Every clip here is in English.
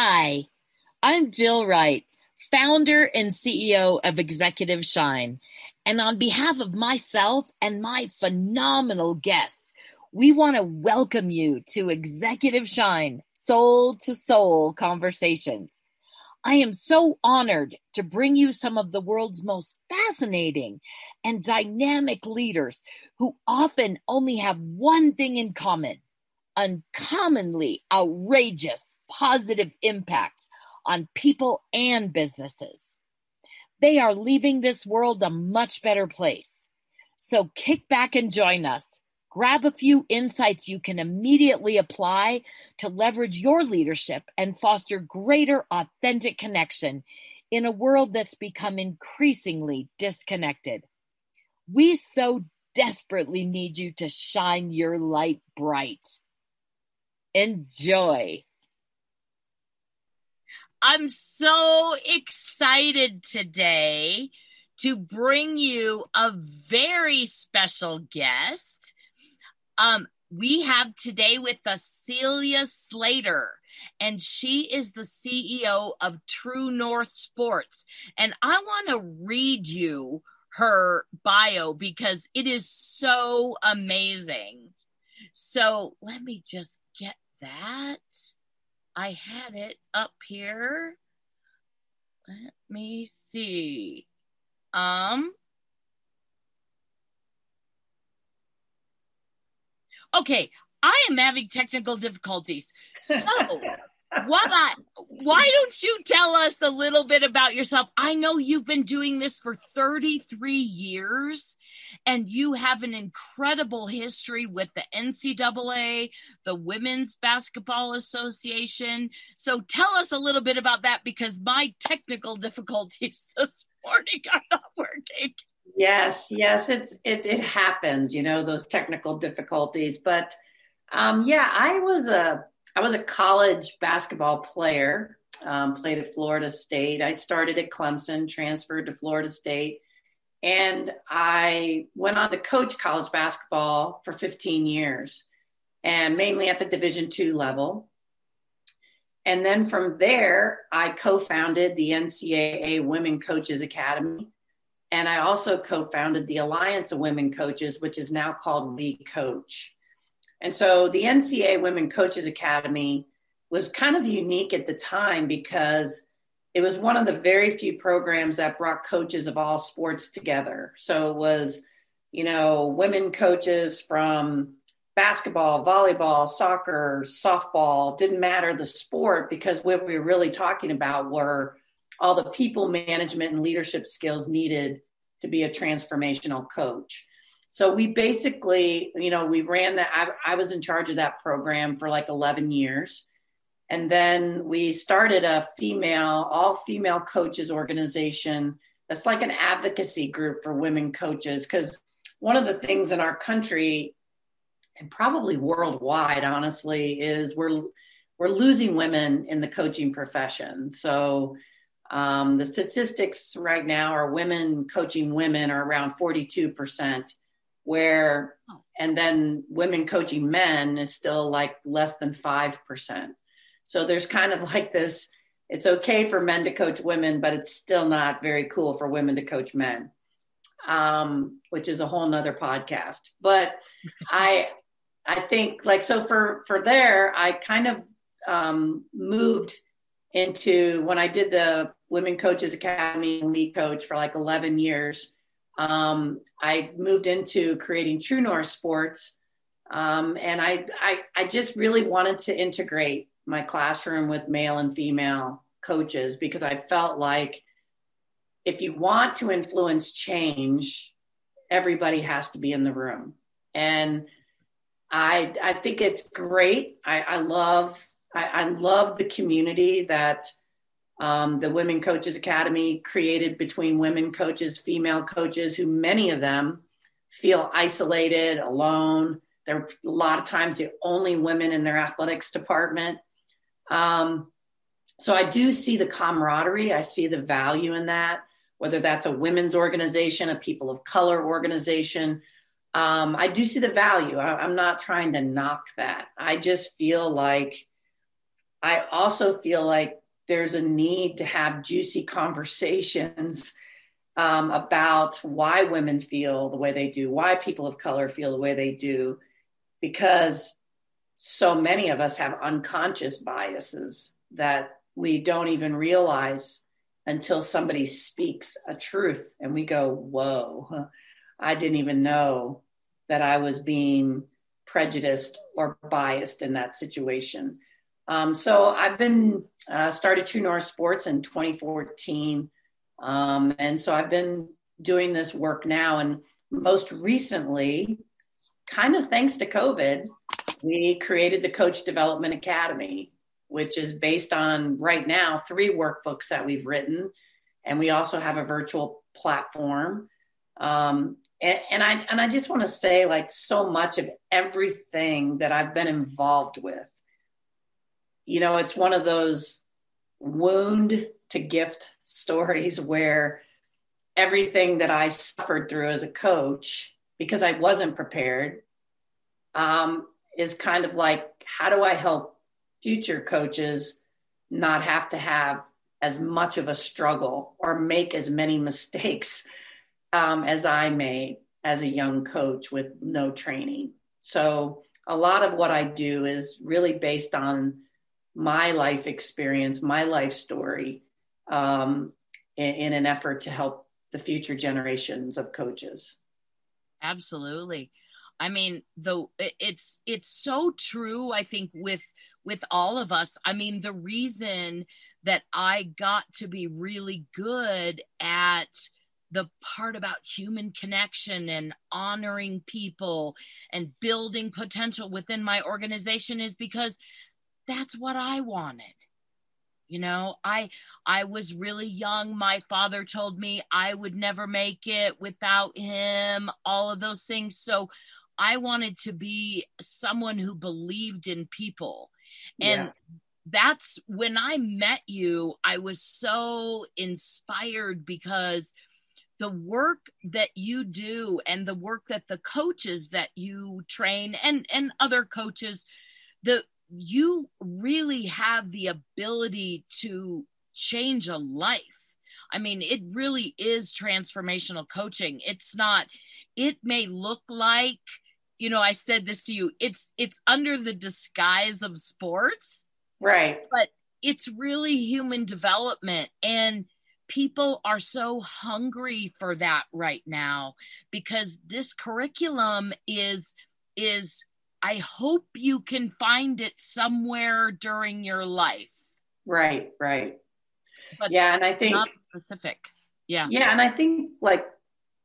Hi, I'm Jill Wright, founder and CEO of Executive Shine. And on behalf of myself and my phenomenal guests, we want to welcome you to Executive Shine Soul to Soul Conversations. I am so honored to bring you some of the world's most fascinating and dynamic leaders who often only have one thing in common uncommonly outrageous positive impact on people and businesses. They are leaving this world a much better place. So kick back and join us. Grab a few insights you can immediately apply to leverage your leadership and foster greater authentic connection in a world that's become increasingly disconnected. We so desperately need you to shine your light bright. Enjoy. I'm so excited today to bring you a very special guest. Um, we have today with us Celia Slater, and she is the CEO of True North Sports. And I want to read you her bio because it is so amazing. So let me just get that. I had it up here. Let me see. Um, okay, I am having technical difficulties. So, why why don't you tell us a little bit about yourself? I know you've been doing this for 33 years and you have an incredible history with the NCAA, the Women's Basketball Association. So tell us a little bit about that because my technical difficulties this morning are not working. Yes, yes, it's it it happens, you know, those technical difficulties. But um, yeah, I was a I was a college basketball player. Um, played at Florida State. I started at Clemson, transferred to Florida State, and I went on to coach college basketball for 15 years, and mainly at the Division two level. And then from there, I co-founded the NCAA Women Coaches Academy, and I also co-founded the Alliance of Women Coaches, which is now called We Coach. And so the NCAA Women Coaches Academy was kind of unique at the time because it was one of the very few programs that brought coaches of all sports together. So it was, you know, women coaches from basketball, volleyball, soccer, softball, didn't matter the sport because what we were really talking about were all the people management and leadership skills needed to be a transformational coach. So we basically, you know, we ran that. I, I, was in charge of that program for like 11 years. And then we started a female, all female coaches organization that's like an advocacy group for women coaches. Because one of the things in our country, and probably worldwide, honestly, is we're we're losing women in the coaching profession. So um, the statistics right now are women coaching women are around 42 percent where oh. and then women coaching men is still like less than 5%. So there's kind of like this it's okay for men to coach women, but it's still not very cool for women to coach men, um, which is a whole nother podcast. But I, I think like so for for there, I kind of um, moved into when I did the Women Coaches Academy and lead coach for like 11 years um, I moved into creating True North Sports, um, and I, I I just really wanted to integrate my classroom with male and female coaches because I felt like if you want to influence change, everybody has to be in the room, and I I think it's great. I, I love I, I love the community that um, the Women Coaches Academy created between women coaches, female coaches, who many of them feel isolated, alone. They're a lot of times the only women in their athletics department. Um, so I do see the camaraderie. I see the value in that, whether that's a women's organization, a people of color organization. Um, I do see the value. I, I'm not trying to knock that. I just feel like I also feel like there's a need to have juicy conversations um, about why women feel the way they do, why people of color feel the way they do, because so many of us have unconscious biases that we don't even realize until somebody speaks a truth and we go, Whoa, I didn't even know that I was being prejudiced or biased in that situation. Um, so I've been uh, started True North Sports in 2014. Um, and so I've been doing this work now. And most recently, kind of thanks to COVID, we created the Coach Development Academy, which is based on right now three workbooks that we've written. And we also have a virtual platform. Um, and, and, I and I just want to say, like, so much of everything that I've been involved with, you know, it's one of those wound to gift stories where everything that I suffered through as a coach, because I wasn't prepared, um, is kind of like how do I help future coaches not have to have as much of a struggle or make as many mistakes um, as I made as a young coach with no training. So a lot of what I do is really based on my life experience, my life story, um, in, in an effort to help the future generations of coaches. Absolutely. I mean, though it's it's so true. I think with with all of us. I mean, the reason that I got to be really good at the part about human connection and honoring people and building potential within my organization is because that's what I wanted. You know i i was really young. My father told me i would never make it without him all of those things. So i wanted to be someone who believed in people. And yeah. that's when i met you i was so inspired because the work that you do and the work that the coaches that you train and and other coaches the you really have the ability to change a life. I mean, it really is transformational coaching. It's not, it may look like, you know, I said this to you, it's it's under the disguise of sports. Right. But it's really human development and people are so hungry for that right now because this curriculum is is I hope you can find it somewhere during your life. Right, right. But yeah, and I think specific. Yeah. Yeah, and I think like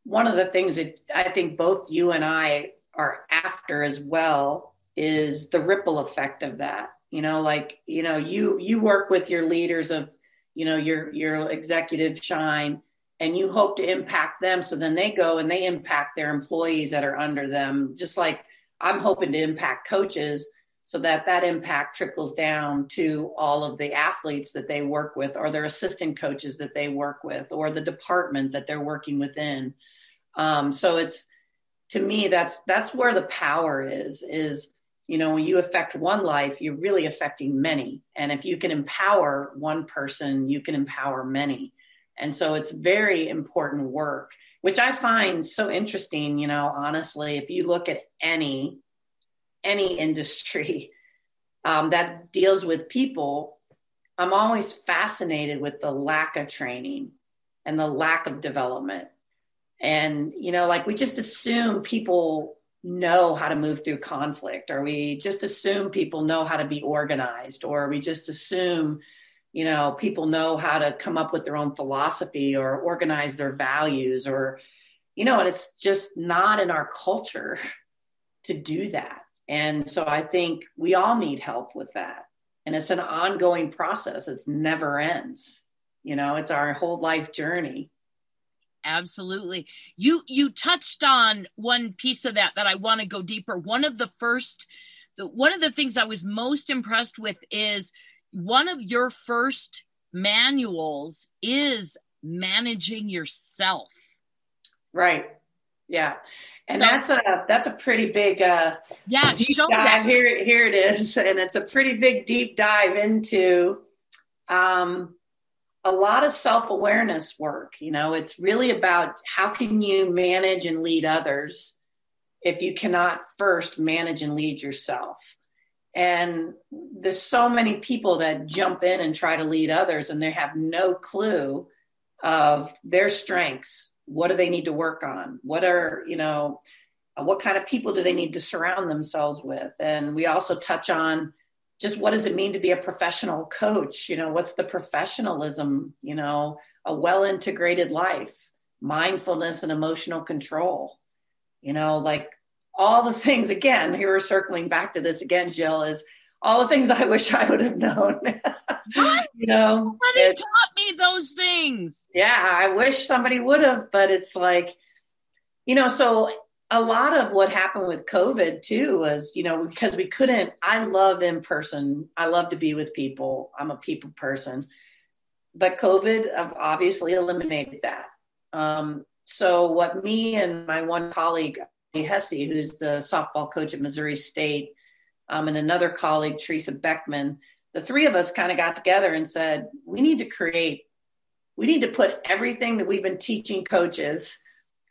one of the things that I think both you and I are after as well is the ripple effect of that. You know, like, you know, you you work with your leaders of, you know, your your executive shine and you hope to impact them so then they go and they impact their employees that are under them just like I'm hoping to impact coaches so that that impact trickles down to all of the athletes that they work with or their assistant coaches that they work with or the department that they're working within. Um, so it's to me that's that's where the power is is you know when you affect one life you're really affecting many. And if you can empower one person you can empower many. And so it's very important work which I find so interesting, you know, honestly, if you look at any any industry um, that deals with people, I'm always fascinated with the lack of training and the lack of development. And, you know, like we just assume people know how to move through conflict, or we just assume people know how to be organized, or we just assume you know people know how to come up with their own philosophy or organize their values or you know and it's just not in our culture to do that. And so i think we all need help with that. And it's an ongoing process. It's never ends. You know it's our whole life journey. Absolutely. You you touched on one piece of that that i want to go deeper. One of the first the, one of the things i was most impressed with is one of your first manuals is managing yourself. Right. Yeah. and that's a that's a pretty big uh yeah deep dive. That. here here it is and it's a pretty big deep dive into um a lot of self-awareness work you know it's really about how can you manage and lead others if you cannot first manage and lead yourself and there's so many people that jump in and try to lead others and they have no clue of their strengths. What do they need to work on? What are you know what kind of people do they need to surround themselves with? And we also touch on just what does it mean to be a professional coach? You know what's the professionalism you know a well integrated life mindfulness and emotional control. You know like all the things again here we're circling back to this again jill is all the things i wish i would have known. You know somebody taught me those things? Yeah i wish somebody would have but it's like you know so a lot of what happened with covid too was you know because we couldn't i love in person. I love to be with people. I'm a people person. But covid obviously eliminated that. Um, so what me and my one colleague hesse who's the softball coach at missouri state um, and another colleague teresa beckman the three of us kind of got together and said we need to create we need to put everything that we've been teaching coaches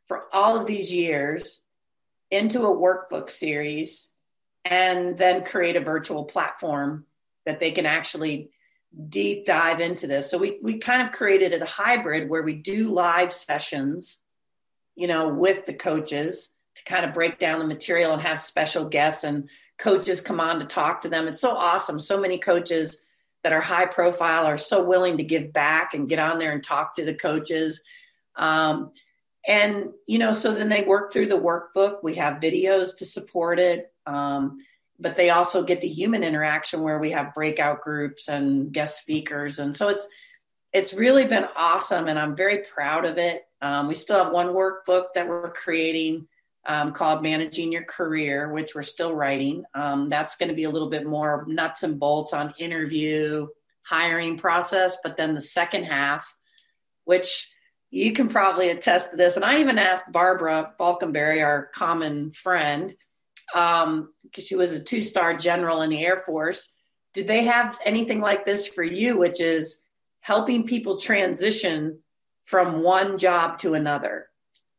for all of these years into a workbook series and then create a virtual platform that they can actually deep dive into this. So we we kind of created a hybrid where we do live sessions, you know, with the coaches to kind of break down the material and have special guests and coaches come on to talk to them. It's so awesome. So many coaches that are high profile are so willing to give back and get on there and talk to the coaches. Um, and you know so then they work through the workbook we have videos to support it um, but they also get the human interaction where we have breakout groups and guest speakers and so it's it's really been awesome and i'm very proud of it um, we still have one workbook that we're creating um, called managing your career which we're still writing um, that's going to be a little bit more nuts and bolts on interview hiring process but then the second half which you can probably attest to this. And I even asked Barbara Faulkenberry, our common friend, because um, she was a two star general in the Air Force. Did they have anything like this for you, which is helping people transition from one job to another?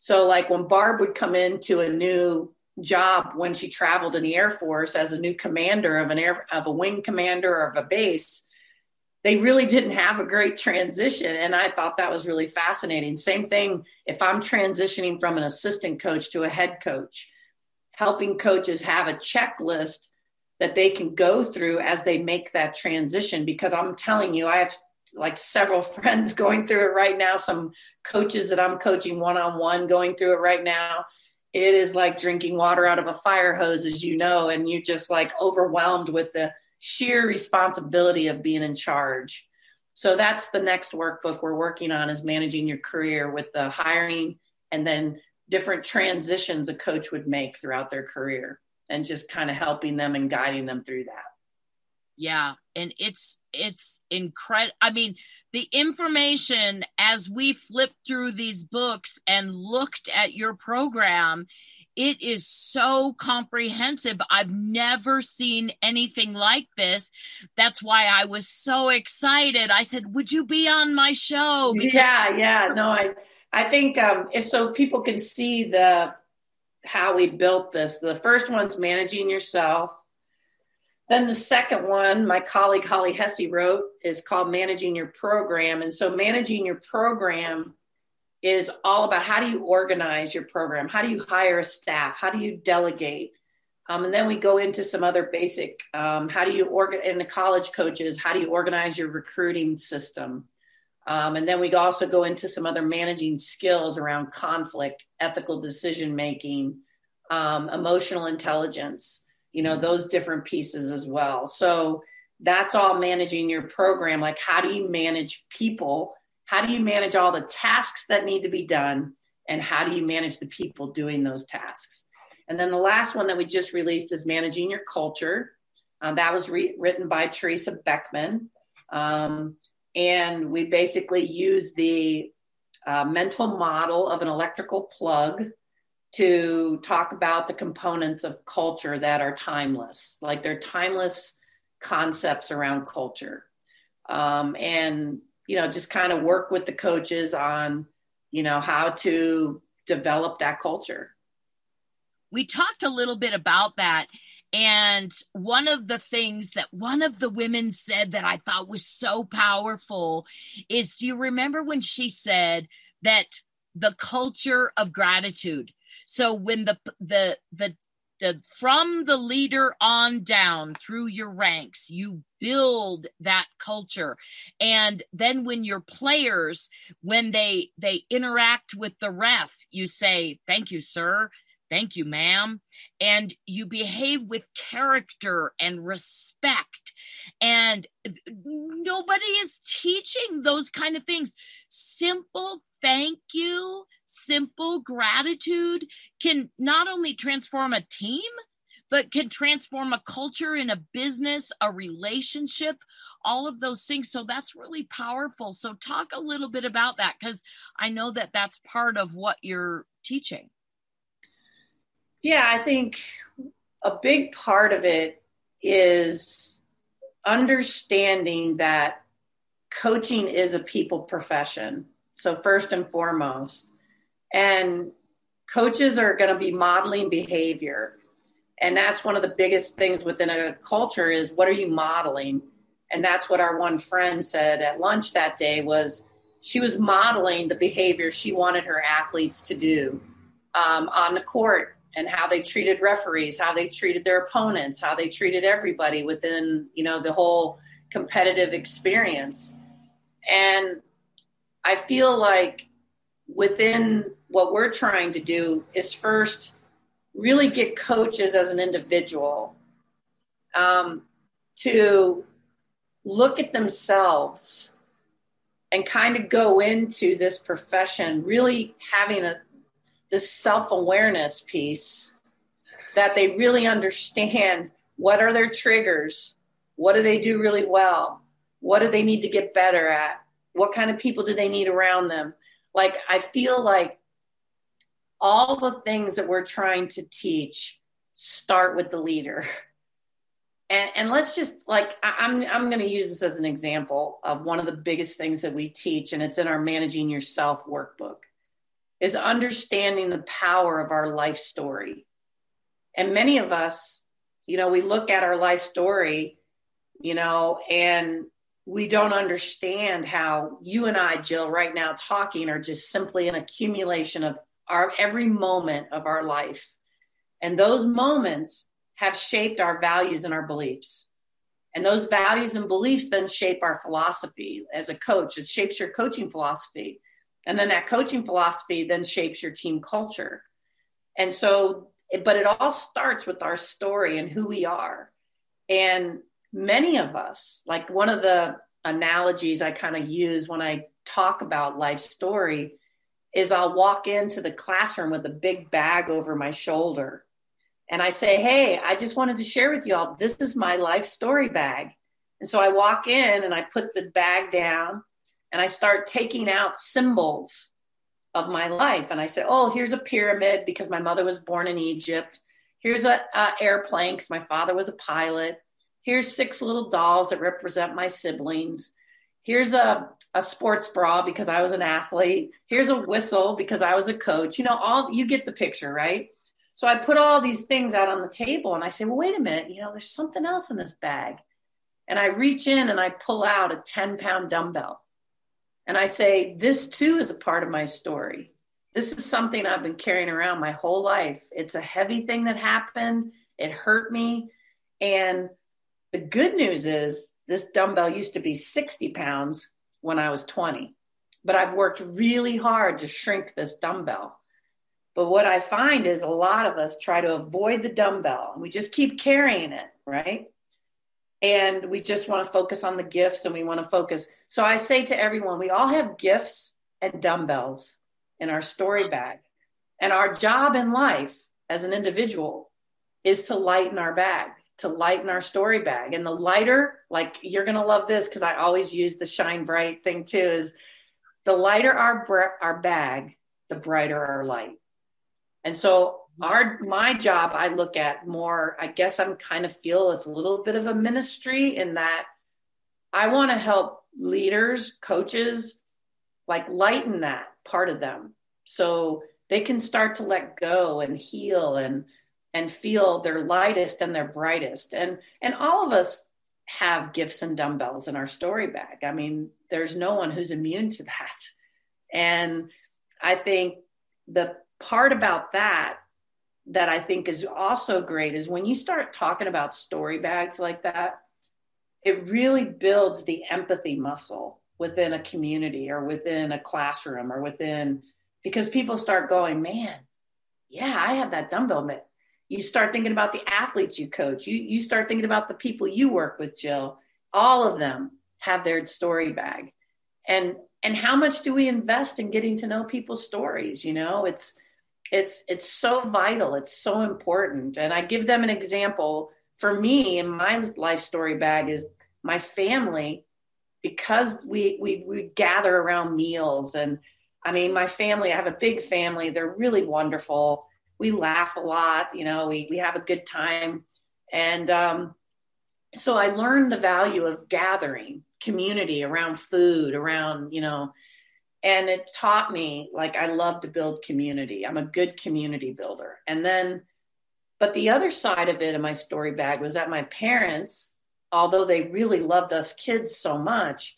So, like when Barb would come into a new job when she traveled in the Air Force as a new commander of an air of a wing commander or of a base, they really didn't have a great transition. And I thought that was really fascinating. Same thing if I'm transitioning from an assistant coach to a head coach, helping coaches have a checklist that they can go through as they make that transition. Because I'm telling you, I have like several friends going through it right now, some coaches that I'm coaching one on one going through it right now. It is like drinking water out of a fire hose, as you know, and you're just like overwhelmed with the sheer responsibility of being in charge. So that's the next workbook we're working on is managing your career with the hiring and then different transitions a coach would make throughout their career and just kind of helping them and guiding them through that. Yeah, and it's it's incredible. I mean, the information as we flipped through these books and looked at your program it is so comprehensive. I've never seen anything like this. That's why I was so excited. I said, "Would you be on my show?" Because- yeah, yeah. No, I I think um, if so people can see the how we built this. The first one's managing yourself. Then the second one, my colleague Holly Hesse wrote, is called Managing Your Program. And so managing your program is all about how do you organize your program? How do you hire a staff? How do you delegate? Um, and then we go into some other basic um, how do you organize in the college coaches, how do you organize your recruiting system? Um, and then we also go into some other managing skills around conflict, ethical decision making, um, emotional intelligence, you know, those different pieces as well. So that's all managing your program. Like, how do you manage people? How do you manage all the tasks that need to be done? And how do you manage the people doing those tasks? And then the last one that we just released is Managing Your Culture. Uh, that was re- written by Teresa Beckman. Um, and we basically use the uh, mental model of an electrical plug to talk about the components of culture that are timeless, like they're timeless concepts around culture. Um, and, you know, just kind of work with the coaches on, you know, how to develop that culture. We talked a little bit about that. And one of the things that one of the women said that I thought was so powerful is do you remember when she said that the culture of gratitude? So when the the the the from the leader on down through your ranks, you build that culture. And then when your players, when they they interact with the ref, you say, Thank you, sir. Thank you, ma'am. And you behave with character and respect. And nobody is teaching those kind of things. Simple thank you simple gratitude can not only transform a team, but can transform a culture in a business, a relationship, all of those things. So that's really powerful. So, talk a little bit about that because I know that that's part of what you're teaching. Yeah, I think a big part of it is understanding that coaching is a people profession. So, first and foremost, and coaches are going to be modeling behavior. And that's one of the biggest things within a culture is what are you modeling? And that's what our one friend said at lunch that day was she was modeling the behavior she wanted her athletes to do um, on the court and how they treated referees how they treated their opponents how they treated everybody within you know the whole competitive experience. And i feel like within what we're trying to do is first really get coaches as an individual um, to look at themselves and kind of go into this profession really having a this self-awareness piece that they really understand what are their triggers what do they do really well what do they need to get better at what kind of people do they need around them. Like i feel like all the things that we're trying to teach start with the leader. And and let's just like i'm i'm going to use this as an example of one of the biggest things that we teach and it's in our managing yourself workbook is understanding the power of our life story. And many of us you know we look at our life story you know and we don't understand how you and I, Jill, right now talking are just simply an accumulation of our every moment of our life. And those moments have shaped our values and our beliefs. And those values and beliefs then shape our philosophy as a coach. It shapes your coaching philosophy. And then that coaching philosophy then shapes your team culture. And so, but it all starts with our story and who we are. And many of us, like one of the analogies I kind of use when I talk about life story is I'll walk into the classroom with a big bag over my shoulder and I say, Hey, I just wanted to share with y'all, this is my life story bag. And so I walk in and I put the bag down and I start taking out symbols of my life. And I say, Oh, here's a pyramid because my mother was born in Egypt. Here's a airplane because my father was a pilot. Here's six little dolls that represent my siblings. Here's a, a sports bra because I was an athlete. Here's a whistle because I was a coach. You know, all you get the picture, right? So I put all these things out on the table and I say, well, wait a minute, you know, there's something else in this bag. And I reach in and I pull out a 10 pound dumbbell. And I say, this too is a part of my story. This is something I've been carrying around my whole life. It's a heavy thing that happened. It hurt me. And the good news is this dumbbell used to be 60 pounds when I was 20, but I've worked really hard to shrink this dumbbell. But what I find is a lot of us try to avoid the dumbbell and we just keep carrying it, right? And we just want to focus on the gifts and we want to focus. So I say to everyone, we all have gifts and dumbbells in our story bag. And our job in life as an individual is to lighten our bag to lighten our story bag. And the lighter, like you're going to love this because I always use the shine bright thing too, is the lighter our, our bag, the brighter our light. And so our my job I look at more, I guess I'm kind of feel it's a little bit of a ministry in that I want to help leaders, coaches, like lighten that part of them. So they can start to let go and heal and and feel their lightest and their brightest. And and all of us have gifts and dumbbells in our story bag. I mean, there's no one who's immune to that. And I think the part about that that I think is also great is when you start talking about story bags like that, it really builds the empathy muscle within a community or within a classroom or within because people start going, man, yeah, I have that dumbbell mitt. You start thinking about the athletes you coach. You you start thinking about the people you work with, Jill. All of them have their story bag. And and how much do we invest in getting to know people's stories? You know, it's it's it's so vital. It's so important. And I give them an example. For me, in my life story bag is my family because we we we gather around meals and I mean my family I have a big family they're really wonderful we laugh a lot you know we we have a good time. And um, so I learned the value of gathering community around food around you know and it taught me like I love to build community. I'm a good community builder. And then but the other side of it in my story bag was that my parents although they really loved us kids so much,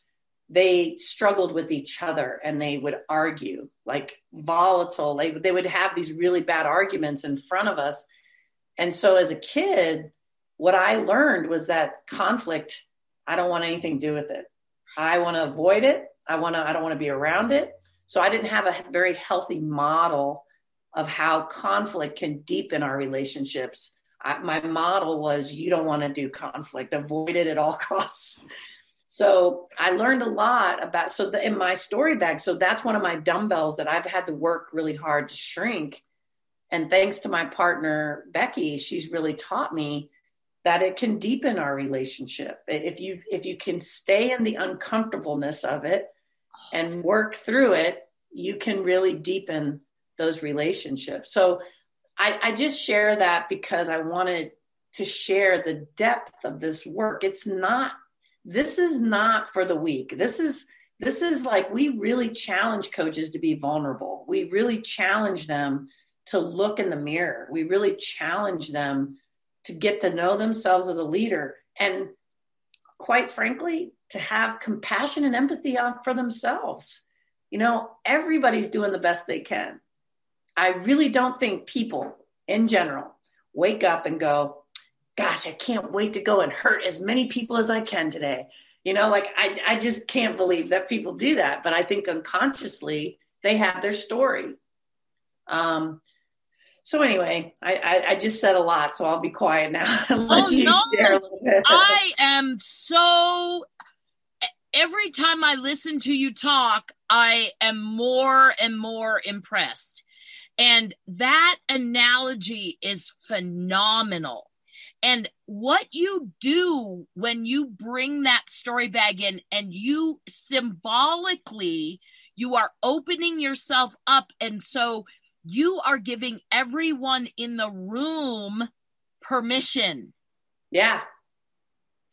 they struggled with each other and they would argue like volatile. They, they would have these really bad arguments in front of us. And so as a kid, what I learned was that conflict, I don't want anything to do with it. I want to avoid it. I want to, I don't want to be around it. So I didn't have a very healthy model of how conflict can deepen our relationships I, my model was you don't want to do conflict, avoid it at all costs. So I learned a lot about so the, in my story bag. So that's one of my dumbbells that I've had to work really hard to shrink. And thanks to my partner Becky, she's really taught me that it can deepen our relationship if you if you can stay in the uncomfortableness of it and work through it you can really deepen those relationships so I, I just share that because I wanted to share the depth of this work. It's not, this is not for the weak. This is, this is like we really challenge coaches to be vulnerable. We really challenge them to look in the mirror. We really challenge them to get to know themselves as a leader and quite frankly to have compassion and empathy for themselves. You know, everybody's doing the best they can. I really don't think people in general wake up and go, gosh, I can't wait to go and hurt as many people as I can today. You know, like I, I just can't believe that people do that. But I think unconsciously they have their story. Um, so anyway, I, I, I just said a lot, so I'll be quiet now and let oh, you no. share a little bit. I am so every time I listen to you talk, I am more and more impressed. And that analogy is phenomenal. And what you do when you bring that story bag in and you symbolically, you are opening yourself up. And so you are giving everyone in the room permission. Yeah.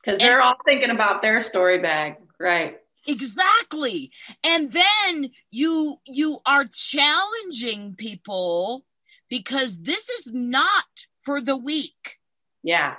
Because they're and, all thinking about their story bag. Right. Exactly. And then you you are challenging people because this is not for the weak. Yeah.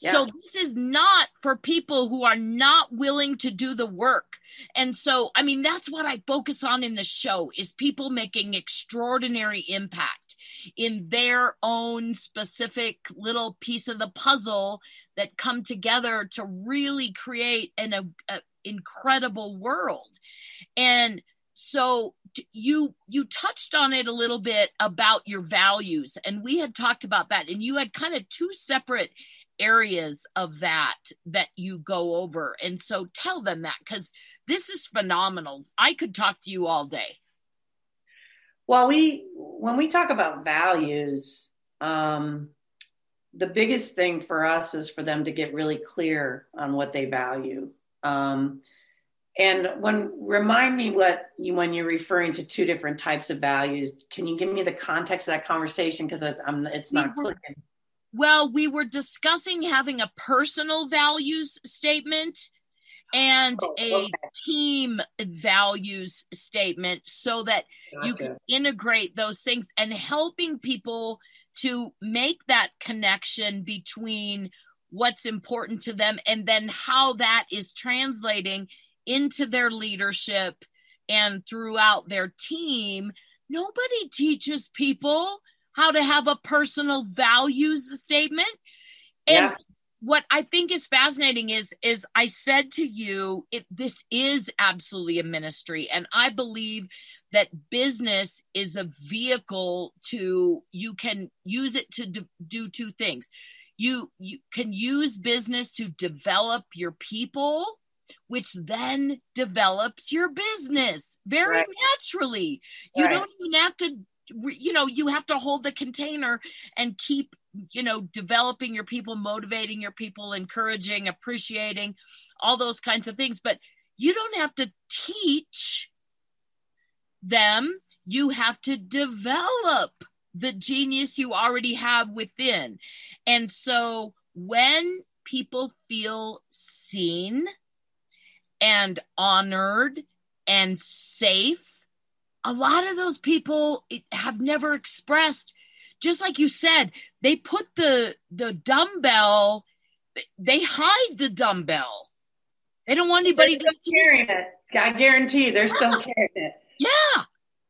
yeah. So this is not for people who are not willing to do the work. And so I mean that's what I focus on in the show is people making extraordinary impact in their own specific little piece of the puzzle that come together to really create an a, a incredible world. And so you you touched on it a little bit about your values and we had talked about that and you had kind of two separate areas of that that you go over and so tell them that cuz this is phenomenal. I could talk to you all day. Well, we when we talk about values, um, the biggest thing for us is for them to get really clear on what they value. Um, And when remind me what you when you're referring to two different types of values, can you give me the context of that conversation because I'm it's not we were, clicking. Well, we were discussing having a personal values statement and oh, a okay. team values statement so that gotcha. you can integrate those things and helping people to make that connection between what's important to them and then how that is translating into their leadership and throughout their team. Nobody teaches people how to have a personal values statement. And yeah. what I think is fascinating is is I said to you it, this is absolutely a ministry and I believe that business is a vehicle to you can use it to do, do two things. You you can use business to develop your people which then develops your business very right. naturally. You right. don't even have to you know you have to hold the container and keep you know developing your people motivating your people encouraging appreciating all those kinds of things but you don't have to teach them you have to develop the genius you already have within and so when people feel seen and honored and safe a lot of those people have never expressed just like you said they put the the dumbbell they hide the dumbbell. They don't want anybody to carrying it. I guarantee they're still carrying it. Yeah.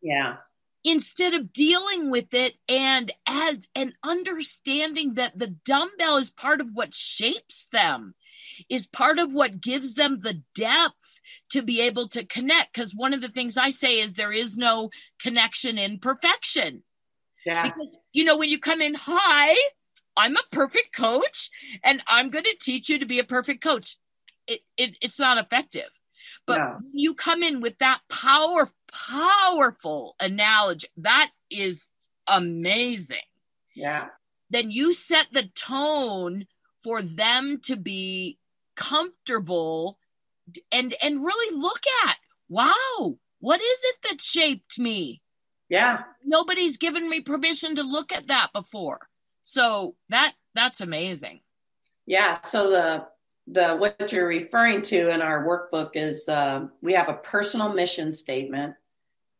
Yeah. Instead of dealing with it and as and understanding that the dumbbell is part of what shapes them is part of what gives them the depth to be able to connect. Because one of the things I say is there is no connection in perfection. Yeah. Because, you know, when you come in, hi, I'm a perfect coach and I'm going to teach you to be a perfect coach. It, it it's not effective. But no. you come in with that power, powerful analogy, that is amazing. Yeah. Then you set the tone for them to be comfortable and and really look at wow what is it that shaped me? Yeah. Nobody's given me permission to look at that before. So that that's amazing. Yeah. So the the what you're referring to in our workbook is uh, we have a personal mission statement.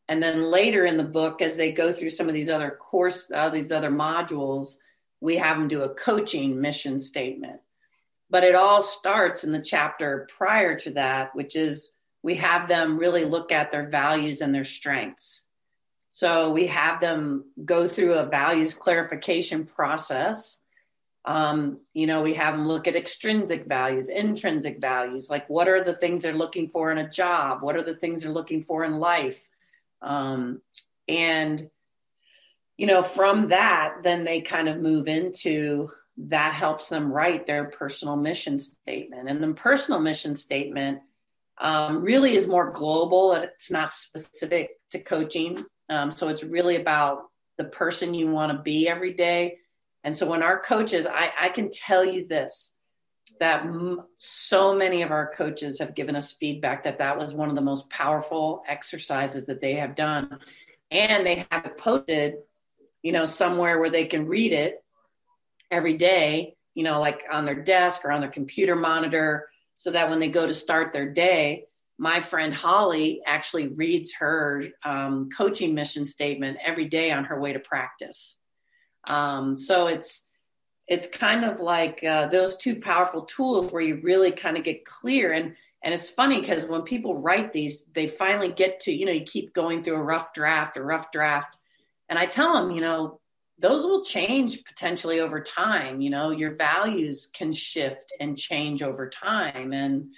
And then later in the book as they go through some of these other course uh, these other modules we have them do a coaching mission statement but it all starts in the chapter prior to that, which is we have them really look at their values and their strengths. So we have them go through a values clarification process. Um, you know, we have them look at extrinsic values, intrinsic values, like what are the things they're looking for in a job? What are the things they're looking for in life? Um, and, you know, from that, then they kind of move into that helps them write their personal mission statement. And the personal mission statement um, really is more global. It's not specific to coaching. Um, so it's really about the person you want to be every day. And so when our coaches, I, I can tell you this that m- so many of our coaches have given us feedback that that was one of the most powerful exercises that they have done. And they have it posted, you know, somewhere where they can read it every day, you know, like on their desk or on their computer monitor, so that when they go to start their day, my friend Holly actually reads her um, coaching mission statement every day on her way to practice. Um, so it's it's kind of like uh, those two powerful tools where you really kind of get clear and and it's funny because when people write these they finally get to you know you keep going through a rough draft a rough draft and i tell them you know those will change potentially over time. You know, your values can shift and change over time. And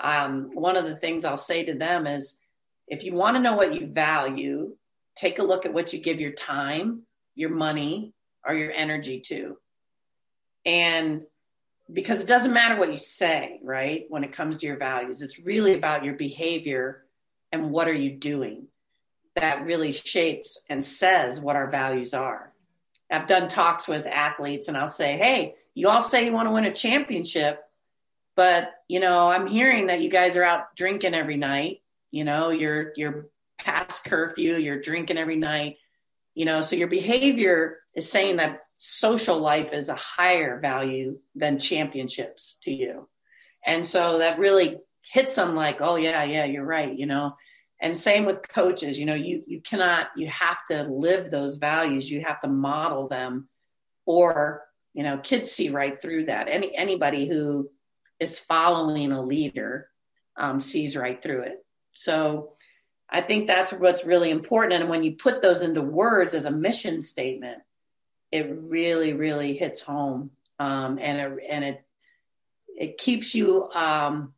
um, one of the things I'll say to them is if you want to know what you value, take a look at what you give your time, your money, or your energy to. And because it doesn't matter what you say, right? When it comes to your values, it's really about your behavior and what are you doing that really shapes and says what our values are. I've done talks with athletes and I'll say, hey, you all say you want to win a championship. But, you know, I'm hearing that you guys are out drinking every night. You know, you're you're past curfew, you're drinking every night. You know, so your behavior is saying that social life is a higher value than championships to you. And so that really hits them like, oh yeah, yeah, you're right, you know. And same with coaches, you know, you you cannot you have to live those values, you have to model them or, you know, kids see right through that. Any anybody who is following a leader um, sees right through it. So I think that's what's really important. And when you put those into words as a mission statement, it really, really hits home, um, and it, and it it keeps you um,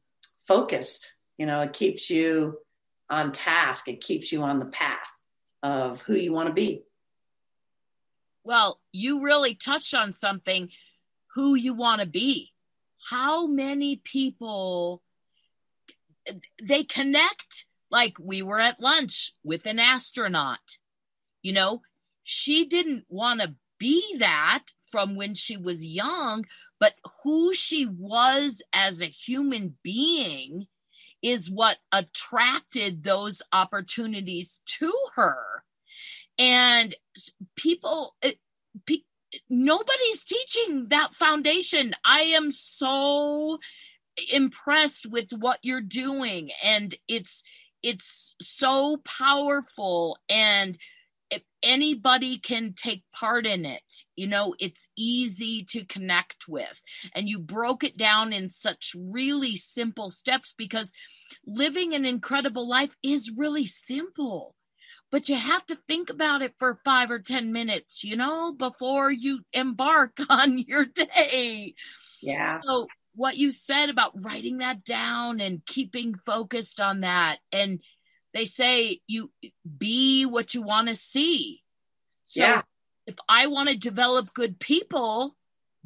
focused. You know, it keeps you on task. It keeps you on the path of who you want to be. Well, you really touched on something who you want to be. How many people they connect like we were at lunch with an astronaut. You know, she didn't want to be that from when she was young, but who she was as a human being is what attracted those opportunities to her. And people, eh, nobody's teaching that foundation. I am so impressed with what you're doing and it's it's so powerful and anybody can take part in it. You know, it's easy to connect with. And you broke it down in such really simple steps because living an incredible life is really simple. But you have to think about it for five or 10 minutes, you know, before you embark on your day. Yeah. So, what you said about writing that down and keeping focused on that and they say you be what you want to see. So yeah. if I want to develop good people,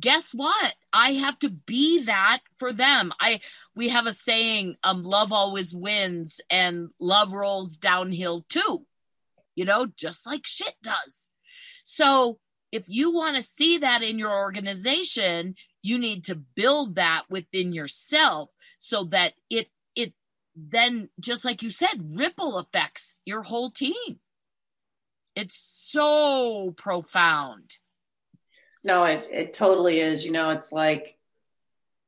guess what? I have to be that for them. I we have a saying, um, love always wins and love rolls downhill too. You know, just like shit does. So if you want to see that in your organization, you need to build that within yourself so that it then just like you said ripple affects your whole team. It's so profound. No it, it totally is. You know it's like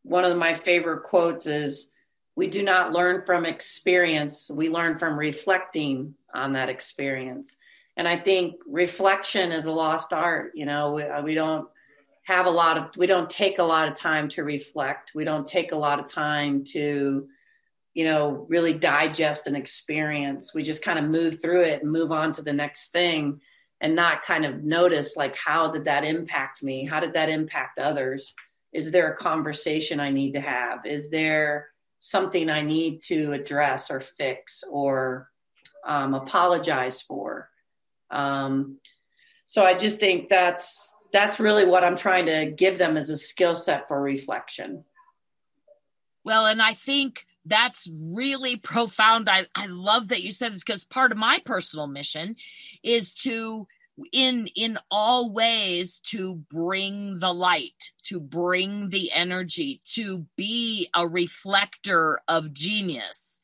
one of my favorite quotes is we do not learn from experience we learn from reflecting on that experience. And i think reflection is a lost art you know we, uh, we don't have a lot of we don't take a lot of time to reflect. We don't take a lot of time to you know, really digest an experience. We just kind of move through it and move on to the next thing and not kind of notice like how did that impact me? How did that impact others? Is there a conversation I need to have? Is there something I need to address or fix or um, apologize for? Um, so I just think that's that's really what I'm trying to give them as a skill set for reflection. Well, and I think that's really profound. I, I love that you said this because part of my personal mission is to in in all ways to bring the light to bring the energy to be a reflector of genius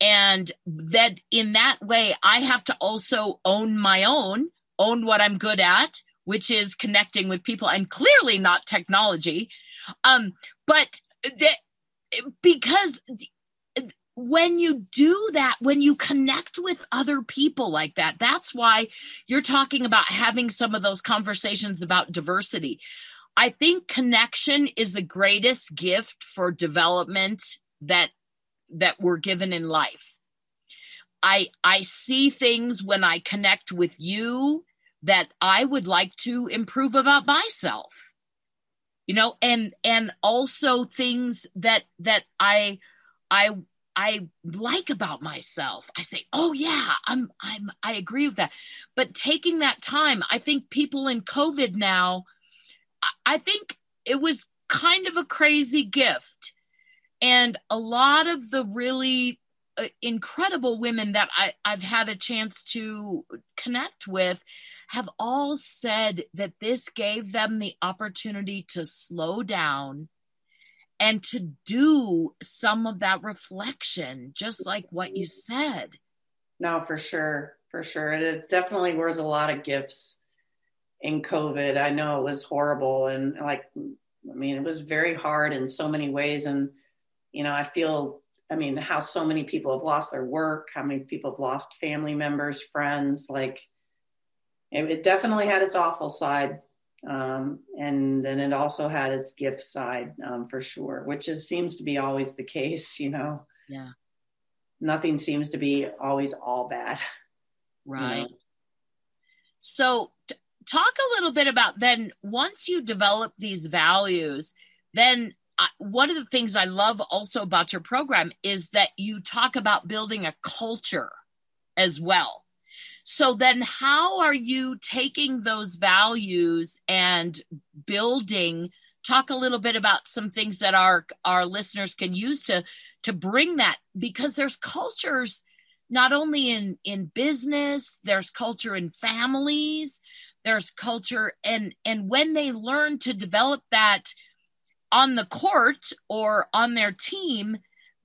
and that in that way i have to also own my own own what i'm good at which is connecting with people and clearly not technology um but that because when you do that, when you connect with other people like that, that's why you're talking about having some of those conversations about diversity. I think connection is the greatest gift for development that that we're given in life. I I see things when I connect with you that I would like to improve about myself you know and and also things that that i i i like about myself. I say oh yeah i'm i'm i agree with that. But taking that time i think people in covid now i think it was kind of a crazy gift. And a lot of the really uh, incredible women that I, i've had a chance to connect with have all said that this gave them the opportunity to slow down and to do some of that reflection, just like what you said. No, for sure. For sure. It definitely was a lot of gifts in COVID. I know it was horrible and like, I mean, it was very hard in so many ways. And, you know, I feel, I mean, how so many people have lost their work, how many people have lost family members, friends. Like, it, it definitely had its awful side. Um, and then it also had its gift side um, for sure, which is, seems to be always the case, you know. Yeah. Nothing seems to be always all bad. Right. You know? So, t- talk a little bit about then once you develop these values, then I, one of the things I love also about your program is that you talk about building a culture as well. So then how are you taking those values and building talk a little bit about some things that our our listeners can use to to bring that? Because there's cultures not only in in business there's culture in families there's culture and and when they learn to develop that on the court or on their team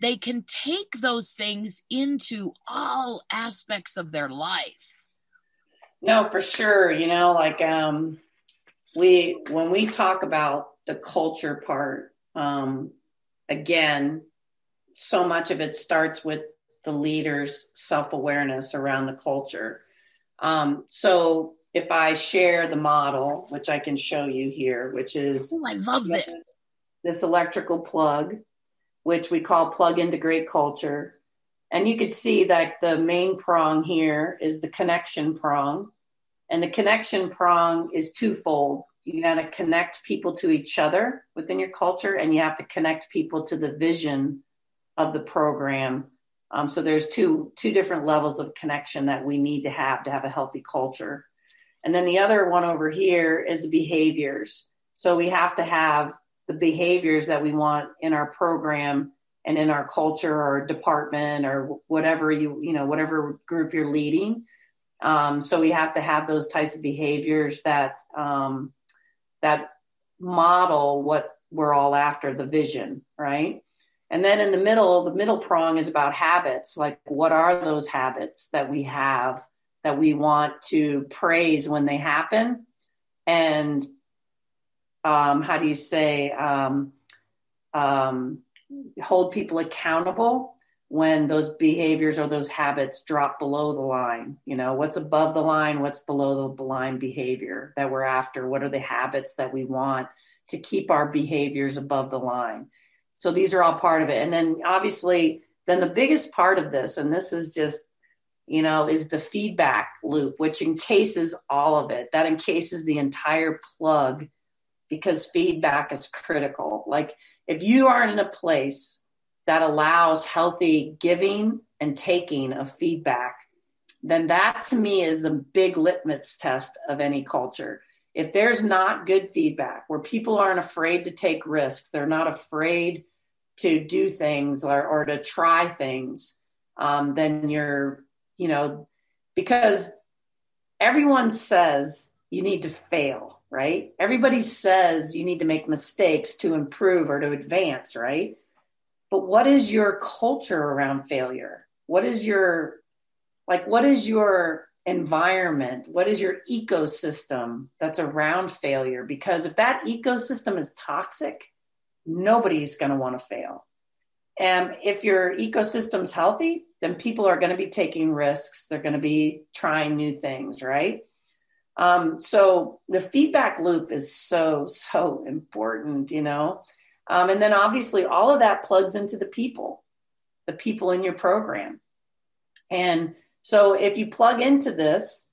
they can take those things into all aspects of their life. No for sure you know like um we when we talk about the culture part um again so much of it starts with the leader's self-awareness around the culture. Um so if I share the model, which I can show you here, which is oh, I love this. this electrical plug, which we call plug into great culture. And you could see that the main prong here is the connection prong. And the connection prong is twofold. You got to connect people to each other within your culture, and you have to connect people to the vision of the program. Um, so there's two two different levels of connection that we need to have to have a healthy culture. And then the other one over here is behaviors. So we have to have the behaviors that we want in our program and in our culture or department or whatever you, you know, whatever group you're leading. Um, so we have to have those types of behaviors that, um, that model what we're all after the vision, right? And then in the middle, the middle prong is about habits. Like, what are those habits that we have that we want to praise when they happen and um, how do you say um, um, hold people accountable when those behaviors or those habits drop below the line? You know what's above the line what's below the line behavior that we're after? What are the habits that we want to keep our behaviors above the line? So these are all part of it. And then obviously then the biggest part of this and this is just you know, is the feedback loop, which encases all of it. That encases the entire plug because feedback is critical. Like if you are in a place that allows healthy giving and taking of feedback, then that to me is a big litmus test of any culture. If there's not good feedback where people aren't afraid to take risks, they're not afraid to do things or, or to try things, um, then you're you know, because everyone says you need to fail, right? Everybody says you need to make mistakes to improve or to advance, right? But what is your culture around failure? What is your, like, what is your environment? What is your ecosystem that's around failure? Because if that ecosystem is toxic, nobody's going to want to fail. And if your ecosystem's healthy, then people are going to be taking risks. They're going to be trying new things, right? Um, so the feedback loop is so, so important, you know? Um, and then obviously all of that plugs into the people, the people in your program. And so if you plug into this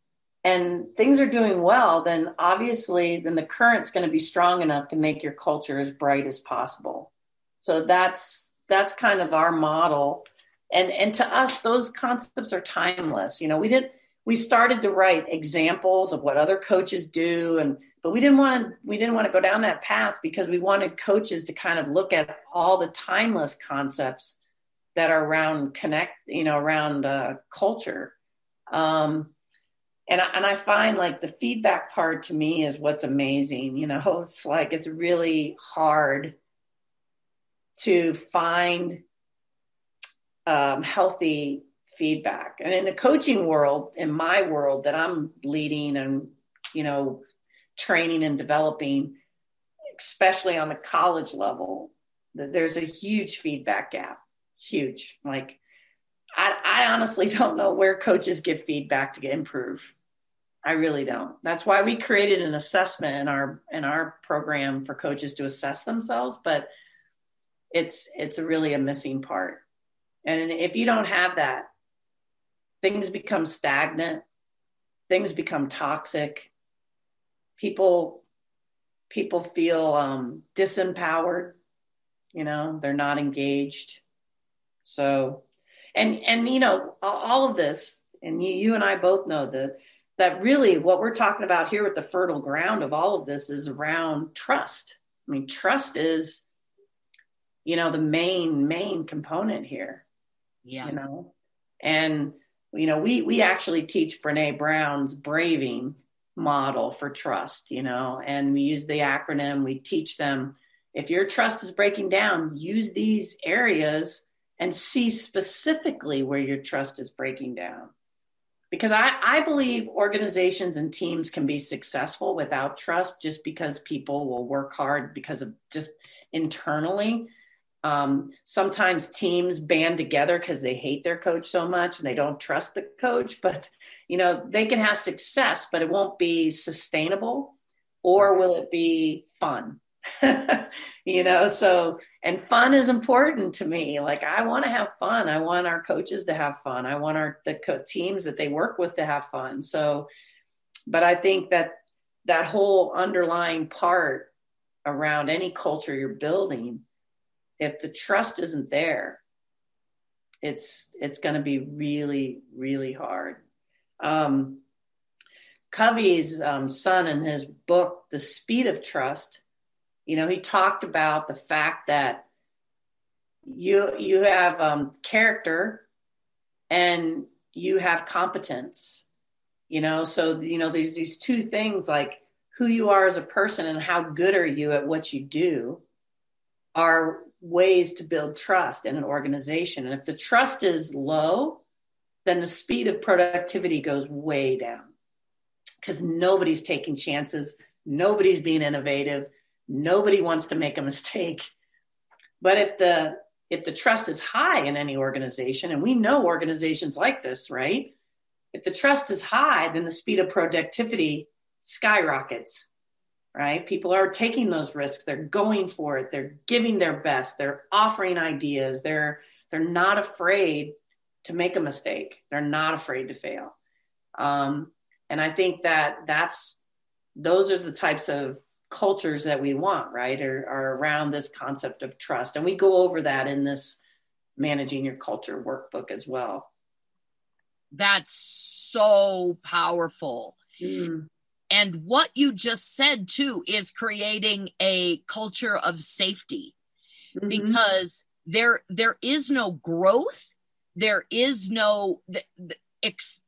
and things are doing well, then obviously then the current's going to be strong enough to make your culture as bright as possible. So that's that's kind of our model and and to us those concepts are timeless you know we did we started to write examples of what other coaches do and but we didn't want to we didn't want to go down that path because we wanted coaches to kind of look at all the timeless concepts that are around connect you know around uh, culture. Um, and I, and I find like the feedback part to me is what's amazing you know? It's like it's really hard to find um, healthy feedback. And in the coaching world, in my world that I'm leading and, you know, training and developing, especially on the college level, there's a huge feedback gap. Huge. Like, I, I honestly don't know where coaches give feedback to improve. I really don't. That's why we created an assessment in our in our program for coaches to assess themselves, but it's it's really a missing part. And if you don't have that, things become stagnant, things become toxic. People people feel um, disempowered. You know, they're not engaged. So, and and you know, all of this, and you, you and I both know that that really what we're talking about here with the fertile ground of all of this is around trust. I mean, trust is, you know, the main main component here. Yeah. You know, and you know, we we actually teach Brene Brown's braving model for trust. You know, and we use the acronym. We teach them if your trust is breaking down, use these areas and see specifically where your trust is breaking down because I, I believe organizations and teams can be successful without trust just because people will work hard because of just internally um, sometimes teams band together because they hate their coach so much and they don't trust the coach but you know they can have success but it won't be sustainable or will it be fun? You know so and fun is important to me. Like i want to have fun. I want our coaches to have fun. I want our the co- teams that they work with to have fun. So but i think that that whole underlying part around any culture you're building if the trust isn't there it's it's going to be really really hard um, covey's um, son in his book the speed of trust you know, he talked about the fact that you you have um, character and you have competence. You know, so you know there's these two things like who you are as a person and how good are you at what you do are ways to build trust in an organization. And if the trust is low, then the speed of productivity goes way down because nobody's taking chances, nobody's being innovative, Nobody wants to make a mistake. But if the if the trust is high in any organization, and we know organizations like this, right? If the trust is high, then the speed of productivity skyrockets, right? People are taking those risks. They're going for it. They're giving their best. They're offering ideas. They're they're not afraid to make a mistake. They're not afraid to fail. Um, and I think that that's those are the types of cultures that we want, right, are, are around this concept of trust. And we go over that in this managing your culture workbook as well. That's so powerful. Mm. And what you just said too is creating a culture of safety mm-hmm. because there there is no growth, there is no ex,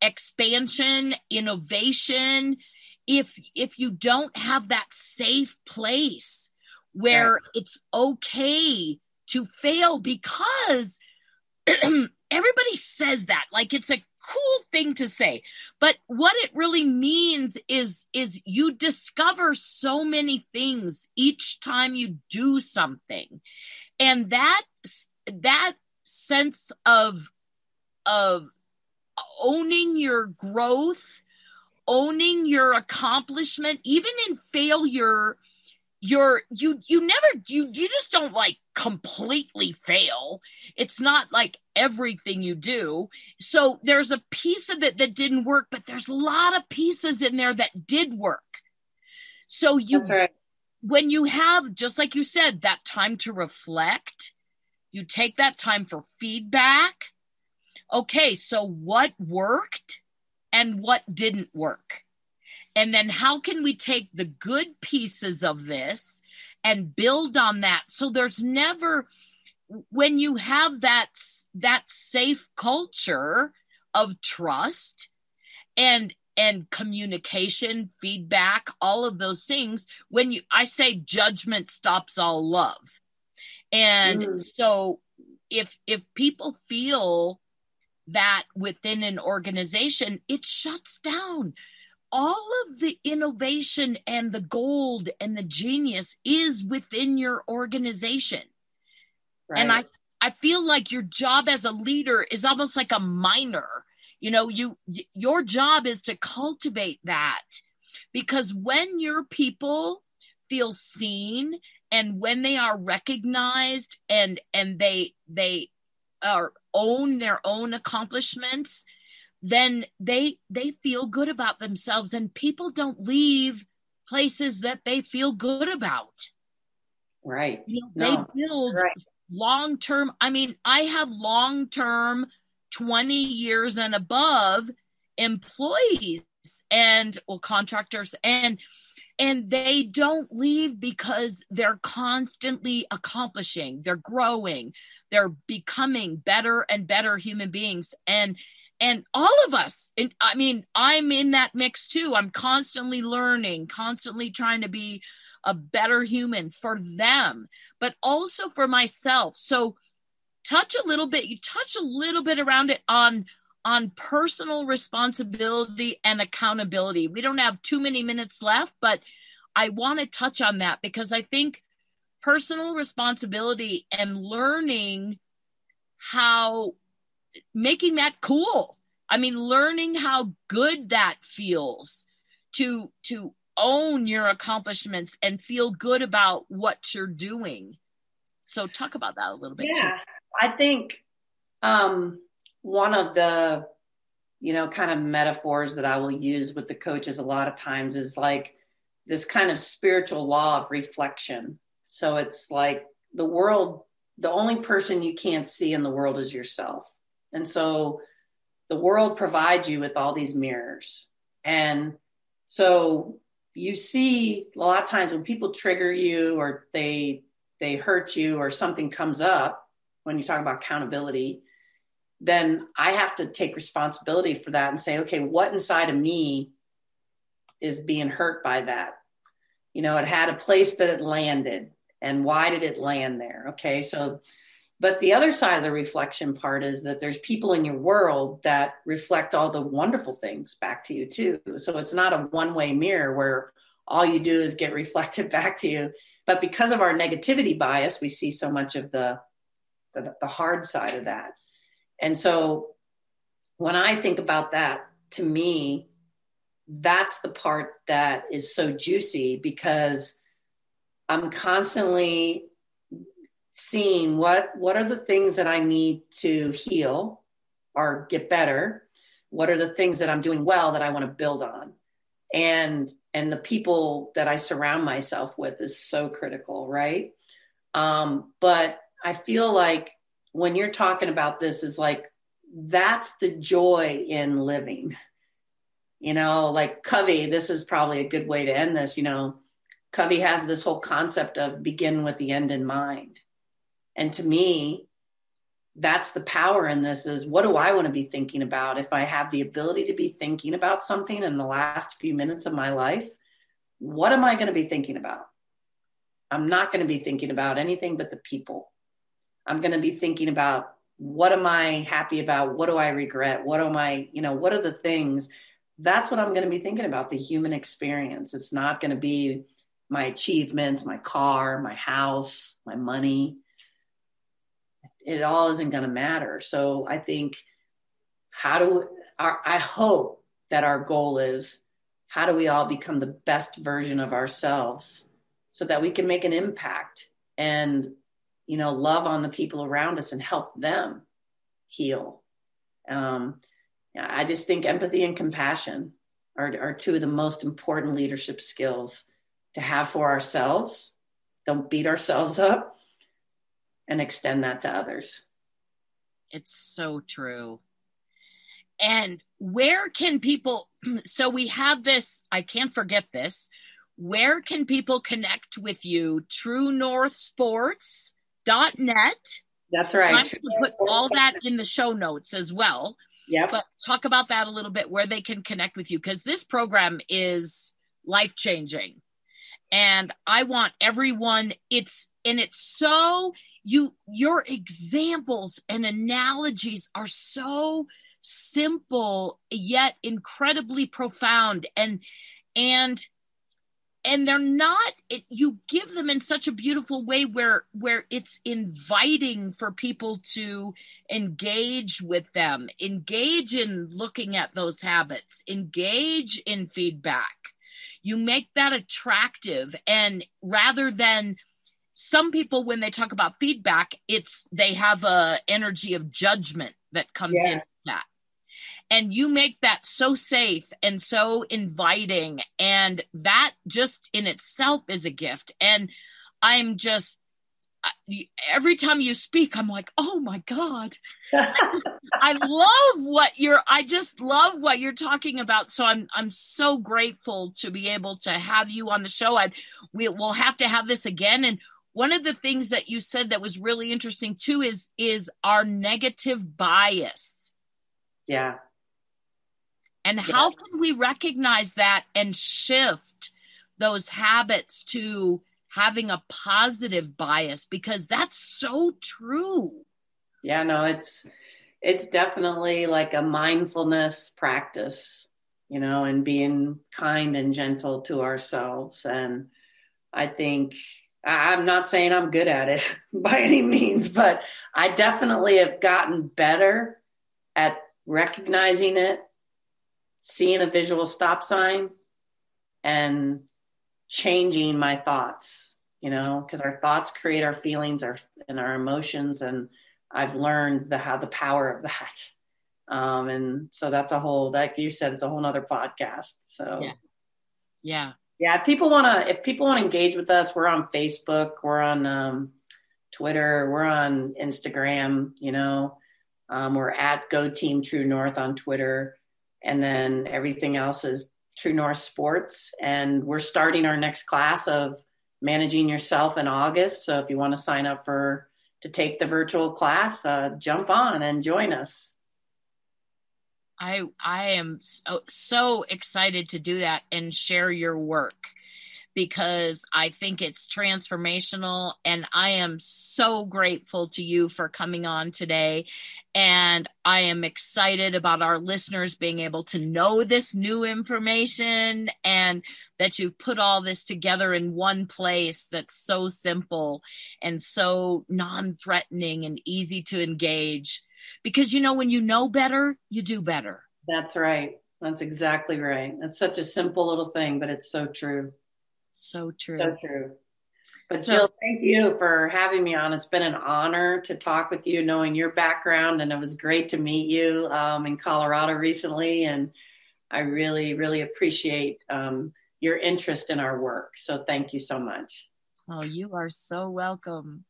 expansion, innovation, if if you don't have that safe place where right. it's okay to fail because everybody says that like it's a cool thing to say. But what it really means is is you discover so many things each time you do something. And that that sense of of owning your growth owning your accomplishment even in failure you're you you never you you just don't like completely fail it's not like everything you do so there's a piece of it that didn't work but there's a lot of pieces in there that did work so you right. when you have just like you said that time to reflect you take that time for feedback okay so what worked and what didn't work. And then how can we take the good pieces of this and build on that? So there's never when you have that that safe culture of trust and and communication, feedback, all of those things, when you I say judgment stops all love. And mm. so if if people feel that within an organization, it shuts down. All of the innovation and the gold and the genius is within your organization. Right. And I I feel like your job as a leader is almost like a miner. You know, you your job is to cultivate that because when your people feel seen and when they are recognized and and they they are own their own accomplishments then they they feel good about themselves and people don't leave places that they feel good about right you know, no. they build right. long term i mean i have long term 20 years and above employees and well contractors and and they don't leave because they're constantly accomplishing they're growing they're becoming better and better human beings and and all of us and i mean i'm in that mix too i'm constantly learning constantly trying to be a better human for them but also for myself so touch a little bit you touch a little bit around it on on personal responsibility and accountability. We don't have too many minutes left, but I want to touch on that because I think personal responsibility and learning how making that cool. I mean, learning how good that feels to to own your accomplishments and feel good about what you're doing. So talk about that a little bit. Yeah, too. I think um one of the you know kind of metaphors that i will use with the coaches a lot of times is like this kind of spiritual law of reflection so it's like the world the only person you can't see in the world is yourself and so the world provides you with all these mirrors and so you see a lot of times when people trigger you or they they hurt you or something comes up when you talk about accountability then I have to take responsibility for that and say, okay, what inside of me is being hurt by that? You know, it had a place that it landed, and why did it land there? Okay, so, but the other side of the reflection part is that there's people in your world that reflect all the wonderful things back to you too. So it's not a one way mirror where all you do is get reflected back to you. But because of our negativity bias, we see so much of the, the, the hard side of that. And so when I think about that, to me, that's the part that is so juicy because I'm constantly seeing what what are the things that I need to heal or get better? What are the things that I'm doing well that I want to build on? And and the people that I surround myself with is so critical right? Um, but I feel like when you're talking about this is like that's the joy in living. You know like covey this is probably a good way to end this you know? Covey has this whole concept of begin with the end in mind and to me that's the power in this is what do i want to be thinking about if i have the ability to be thinking about something in the last few minutes of my life what am i going to be thinking about i'm not going to be thinking about anything but the people I'm going to be thinking about what am I happy about? What do I regret? What am I, you know, what are the things? That's what I'm going to be thinking about the human experience. It's not going to be my achievements, my car, my house, my money. It all isn't going to matter. So I think how do our, I hope that our goal is how do we all become the best version of ourselves so that we can make an impact and you know, love on the people around us and help them heal. Um, I just think empathy and compassion are, are two of the most important leadership skills to have for ourselves. Don't beat ourselves up and extend that to others. It's so true. And where can people, so we have this, I can't forget this. Where can people connect with you? True North Sports dot net. That's right. I'm put all that in the show notes as well. Yeah. But talk about that a little bit where they can connect with you because this program is life changing. And I want everyone, it's, and it's so you your examples and analogies are so simple yet incredibly profound. And and and they're not it, you give them in such a beautiful way where where it's inviting for people to engage with them engage in looking at those habits engage in feedback. You make that attractive. And rather than some people when they talk about feedback it's they have a energy of judgment that comes yeah. in that. And you make that so safe and so inviting and that just in itself is a gift. And i'm just every time you speak i'm like oh my god. I, just, I love what you're i just love what you're talking about. So i'm i'm so grateful to be able to have you on the show. I we, we'll have to have this again and one of the things that you said that was really interesting too is is our negative bias yeah and how can we recognize that and shift those habits to having a positive bias? Because that's so true. Yeah, no, it's it's definitely like a mindfulness practice, you know, and being kind and gentle to ourselves. And I think I'm not saying I'm good at it by any means, but I definitely have gotten better at recognizing it seeing a visual stop sign and changing my thoughts you know because our thoughts create our feelings our and our emotions and i've learned the how the power of that. Um and so that's a whole like you said it's a whole nother podcast so. Yeah. Yeah yeah if people want to if people want to engage with us we're on facebook we're on um twitter we're on instagram you know um, we're at go team true north on twitter and then everything else is True North Sports. And we're starting our next class of managing yourself in August. So if you want to sign up for to take the virtual class, uh, jump on and join us. I I am so, oh, so excited to do that and share your work because I think it's transformational. And I am so grateful to you for coming on today. And I am excited about our listeners being able to know this new information and that you've put all this together in one place that's so simple and so non threatening and easy to engage. Because, you know, when you know better, you do better. That's right. That's exactly right. That's such a simple little thing, but it's so true. So true. So true. But so, Jill, thank you for having me on. It's been an honor to talk with you, knowing your background, and it was great to meet you um, in Colorado recently. And I really, really appreciate um, your interest in our work. So thank you so much. Oh, you are so welcome.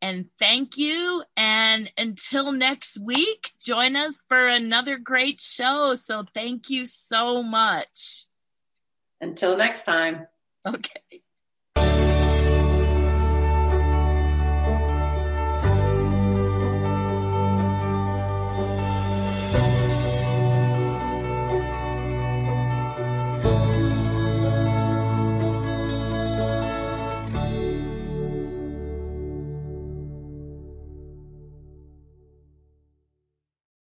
And thank you. And until next week, join us for another great show. So thank you so much. Until next time. Okay.